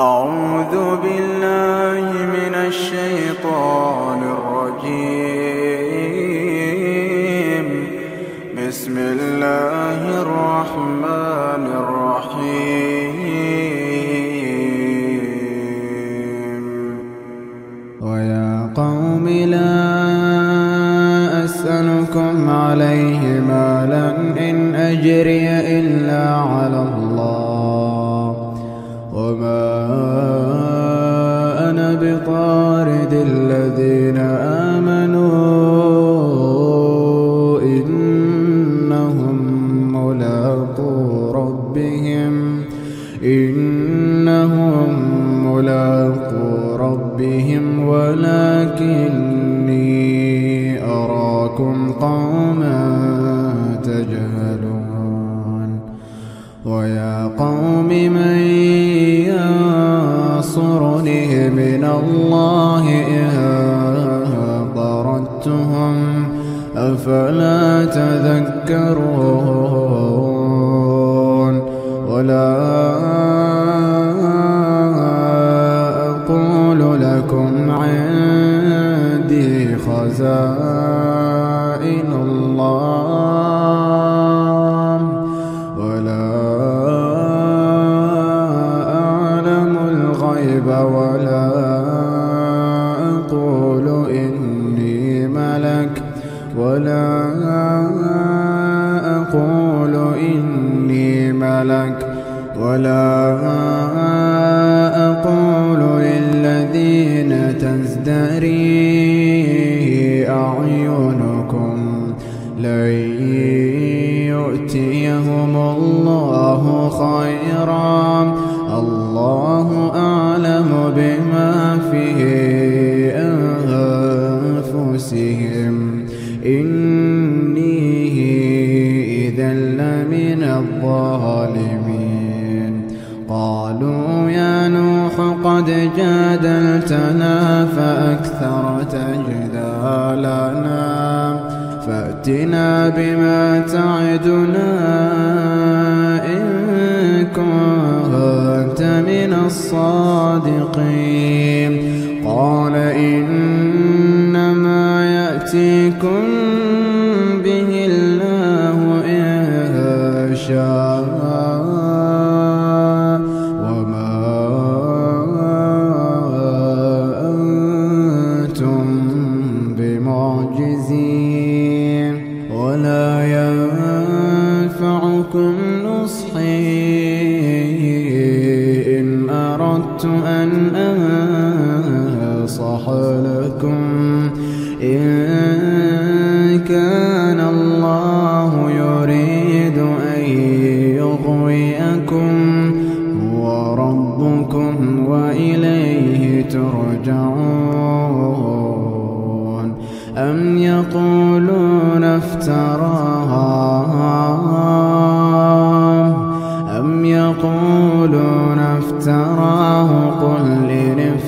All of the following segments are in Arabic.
أعوذ بالله من الشيطان الرجيم. بسم الله الرحمن الرحيم. ويا قوم لا أسألكم عليه مالا إن أجري إلا على الله. وما أنا بطارد الذين آمنوا إنهم ملاقو ربهم. إنهم الله إن طردتهم أفلا تذكرون؟ ولا أقول لكم عندي خزائن. ولا أقول للذين تزدري أعينكم لن يؤتيهم الله خيرا. الله قد جادلتنا فأكثرت جدالنا فأتنا بما تعدنا إن كنت من الصادقين. قال إنما يأتيكم إن أردت أن أنصح لكم إن كان الله يريد أن يغويكم هو ربكم وإليه ترجعون أم يقولون افتراه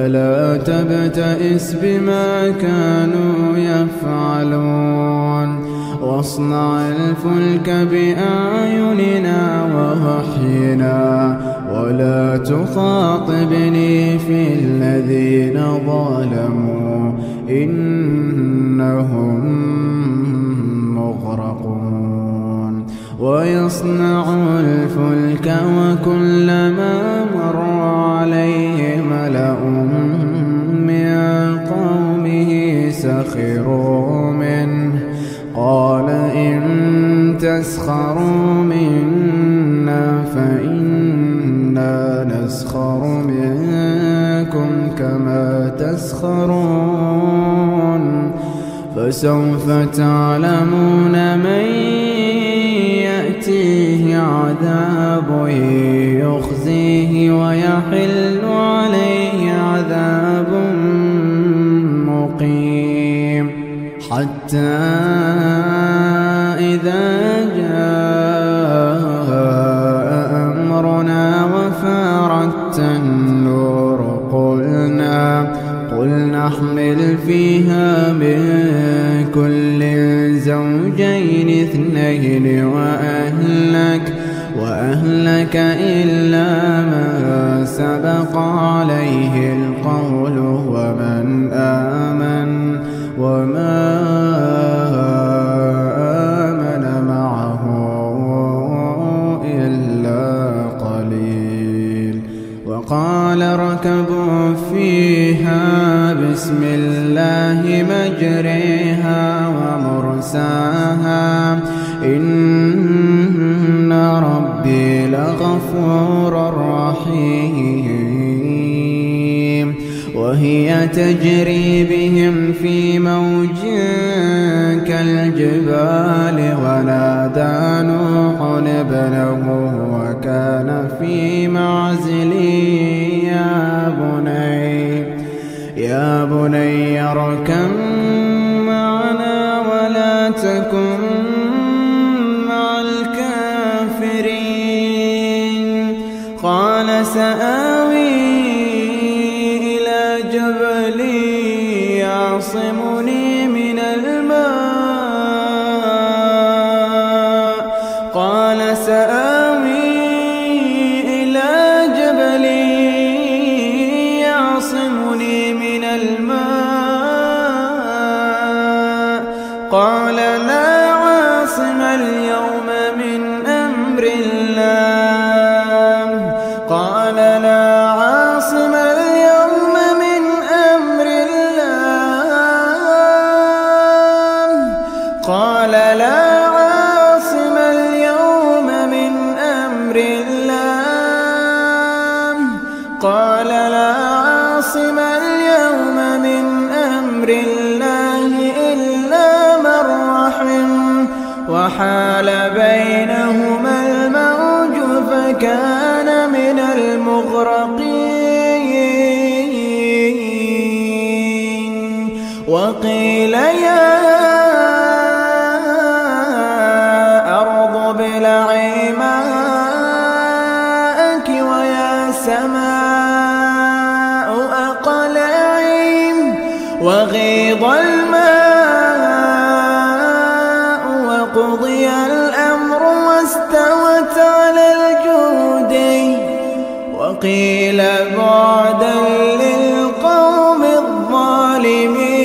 فلا تبتئس بما كانوا يفعلون. واصنع الفلك بأعيننا ووحينا ولا تخاطبني في الذين ظلموا. إنهم مغرقون. ويصنع الفلك وكلما مر عليه سخروا منه قال إن تسخروا منا فإنا نسخر منكم كما تسخرون فسوف تعلمون من يأتيه عذاب يخزيه ويحل عليه حتى إذا جاء أمرنا وفارت النور قلنا قل نحمل فيها من كل زوجين اثنين وأهلك وأهلك إلا ما سبق عليه القول ومن آمن وما لغفور رحيم وهي تجري بهم في موج كالجبال. ونادى نوح ابنه وكان في معزل. يا بني يا بني اركم معنا ولا تكن قال الله إلا من رحم. وحال بينهما الموج فكان من المغرقين. وقيل يا وقيل بعدا للقوم الظالمين.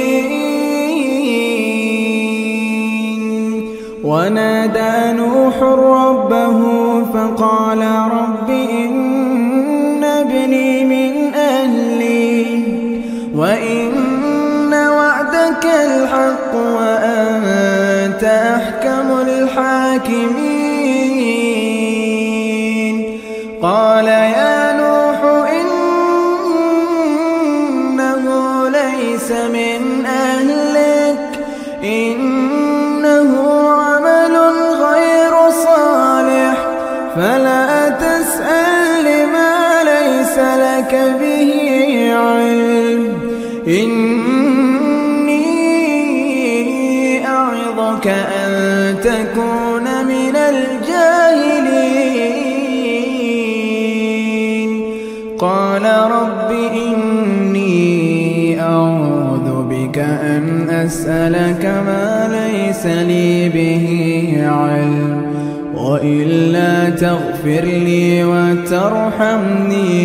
ونادى نوح ربه فقال رب إن ابني من أهلي وإن وعدك الحق وأنت أحكم الحاكمين. ليس من أهلك إنه عمل غير صالح. فلا تسأل لما ليس لك به علم. إني أعظك أن تكون من الجاهلين. قال رب إني أسألك ما ليس لي به علم وإلا تغفر لي وترحمني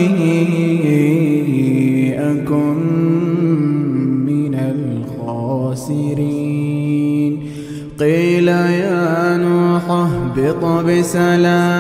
أكن من الخاسرين. قيل يا نوح اهبط بسلام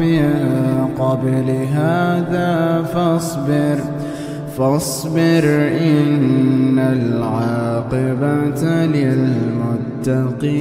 من قبل هذا فاصبر فاصبر إن العاقبة للمتقين.